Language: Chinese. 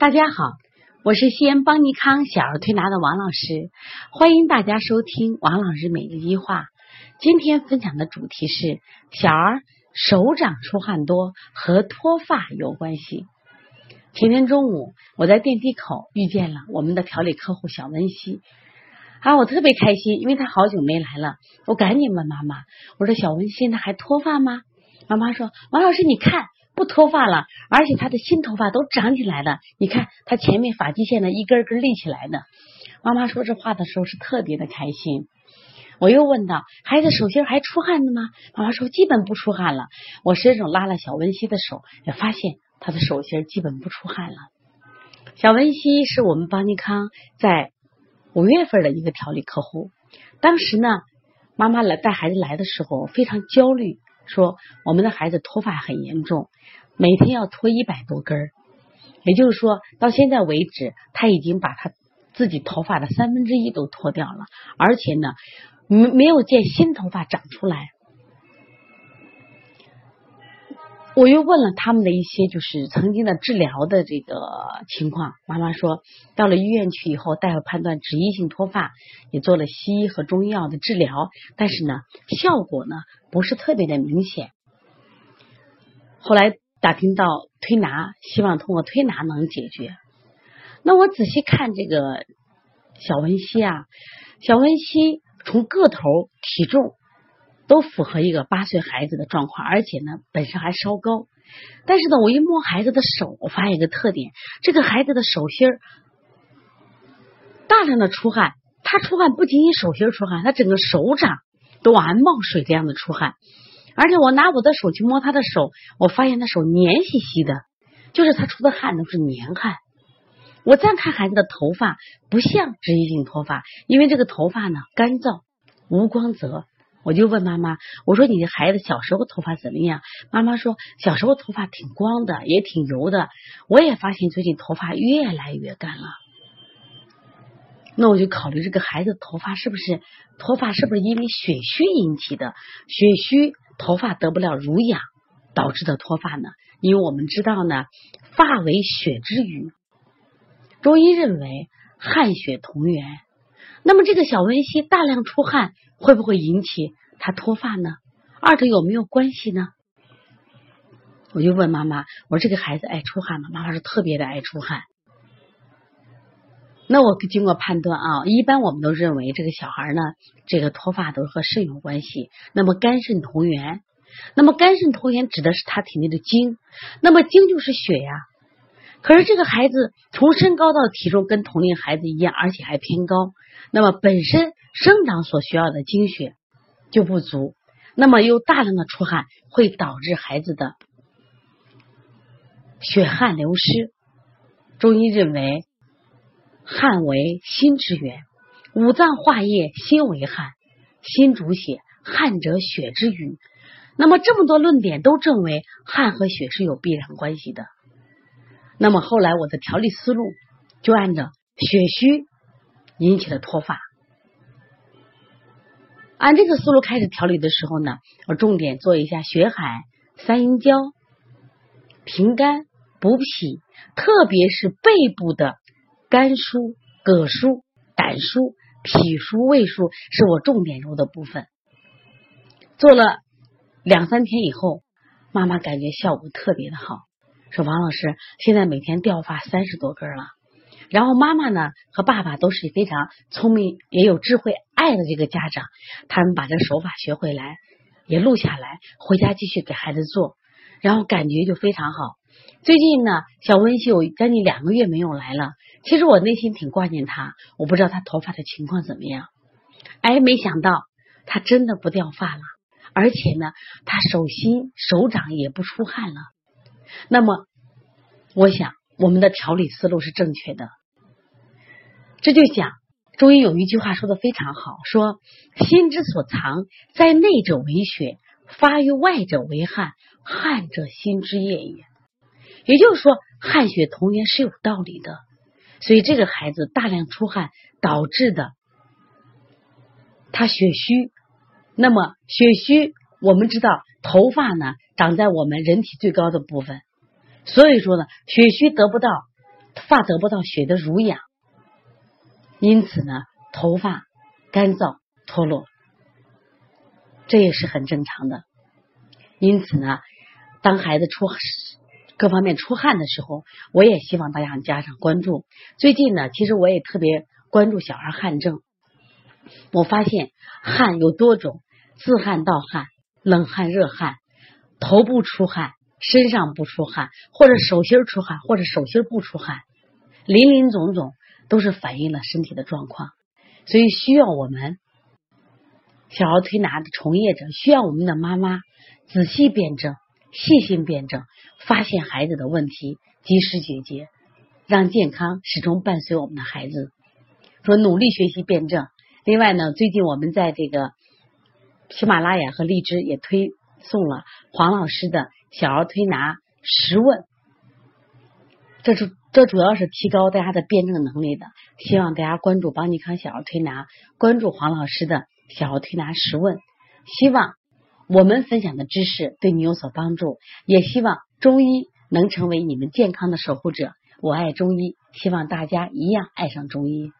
大家好，我是西安邦尼康小儿推拿的王老师，欢迎大家收听王老师每日一话。今天分享的主题是小儿手掌出汗多和脱发有关系。前天中午我在电梯口遇见了我们的调理客户小温馨，啊，我特别开心，因为她好久没来了，我赶紧问妈妈，我说小温馨她还脱发吗？妈妈说王老师你看。不脱发了，而且他的新头发都长起来了。你看他前面发际线呢，一根根立起来的。妈妈说这话的时候是特别的开心。我又问道：“孩子手心还出汗的吗？”妈妈说：“基本不出汗了。”我伸手拉了小文熙的手，也发现他的手心基本不出汗了。小文熙是我们邦尼康在五月份的一个调理客户。当时呢，妈妈来带孩子来的时候非常焦虑。说我们的孩子脱发很严重，每天要脱一百多根儿，也就是说到现在为止，他已经把他自己头发的三分之一都脱掉了，而且呢，没没有见新头发长出来。我又问了他们的一些就是曾经的治疗的这个情况，妈妈说到了医院去以后，大夫判断脂溢性脱发，也做了西医和中医药的治疗，但是呢，效果呢不是特别的明显。后来打听到推拿，希望通过推拿能解决。那我仔细看这个小文熙啊，小文熙从个头、体重。都符合一个八岁孩子的状况，而且呢，本身还稍高。但是呢，我一摸孩子的手，我发现一个特点：这个孩子的手心大量的出汗。他出汗不仅仅手心出汗，他整个手掌都往外冒水这样的出汗。而且我拿我的手去摸他的手，我发现他手黏兮兮的，就是他出的汗都是黏汗。我再看孩子的头发，不像脂溢性脱发，因为这个头发呢干燥无光泽。我就问妈妈，我说你的孩子小时候头发怎么样？妈妈说小时候头发挺光的，也挺油的。我也发现最近头发越来越干了。那我就考虑这个孩子头发是不是脱发，是不是因为血虚引起的？血虚头发得不了濡养导致的脱发呢？因为我们知道呢，发为血之余，中医认为汗血同源。那么这个小温馨大量出汗。会不会引起他脱发呢？二者有没有关系呢？我就问妈妈：“我说这个孩子爱出汗吗？”妈妈说：“特别的爱出汗。”那我经过判断啊，一般我们都认为这个小孩呢，这个脱发都和肾有关系。那么肝肾同源，那么肝肾同源指的是他体内的精，那么精就是血呀。可是这个孩子从身高到体重跟同龄孩子一样，而且还偏高，那么本身。生长所需要的精血就不足，那么又大量的出汗，会导致孩子的血汗流失。中医认为，汗为心之源，五脏化液，心为汗，心主血，汗者血之余。那么这么多论点都证为汗和血是有必然关系的。那么后来我的调理思路就按照血虚引起的脱发。按这个思路开始调理的时候呢，我重点做一下血海、三阴交、平肝、补脾，特别是背部的肝腧、膈腧、胆腧、脾腧、胃腧，是我重点揉的部分。做了两三天以后，妈妈感觉效果特别的好，说王老师现在每天掉发三十多根了。然后妈妈呢和爸爸都是非常聪明也有智慧爱的这个家长，他们把这手法学回来，也录下来，回家继续给孩子做，然后感觉就非常好。最近呢，小温秀将近两个月没有来了，其实我内心挺挂念他，我不知道他头发的情况怎么样。哎，没想到他真的不掉发了，而且呢，他手心手掌也不出汗了。那么，我想我们的调理思路是正确的。这就讲中医有一句话说的非常好，说心之所藏，在内者为血，发于外者为汗，汗者心之液也。也就是说，汗血同源是有道理的。所以这个孩子大量出汗导致的他血虚，那么血虚，我们知道头发呢长在我们人体最高的部分，所以说呢，血虚得不到发得不到血的濡养，因此呢，头发干燥脱落，这也是很正常的。因此呢，当孩子出各方面出汗的时候，我也希望大家家长关注。最近呢，其实我也特别关注小孩汗症。我发现汗有多种，自汗盗汗、冷汗热汗、头部出汗、身上不出汗，或者手心出汗，或者手心不出汗，林林总总都是反映了身体的状况。所以需要我们小儿推拿的从业者，需要我们的妈妈仔细辩证。细心辩证，发现孩子的问题，及时解决，让健康始终伴随我们的孩子。说努力学习辩证。另外呢，最近我们在这个喜马拉雅和荔枝也推送了黄老师的小儿推拿十问，这是这主要是提高大家的辩证能力的。希望大家关注邦尼康小儿推拿，关注黄老师的小儿推拿十问，希望。我们分享的知识对你有所帮助，也希望中医能成为你们健康的守护者。我爱中医，希望大家一样爱上中医。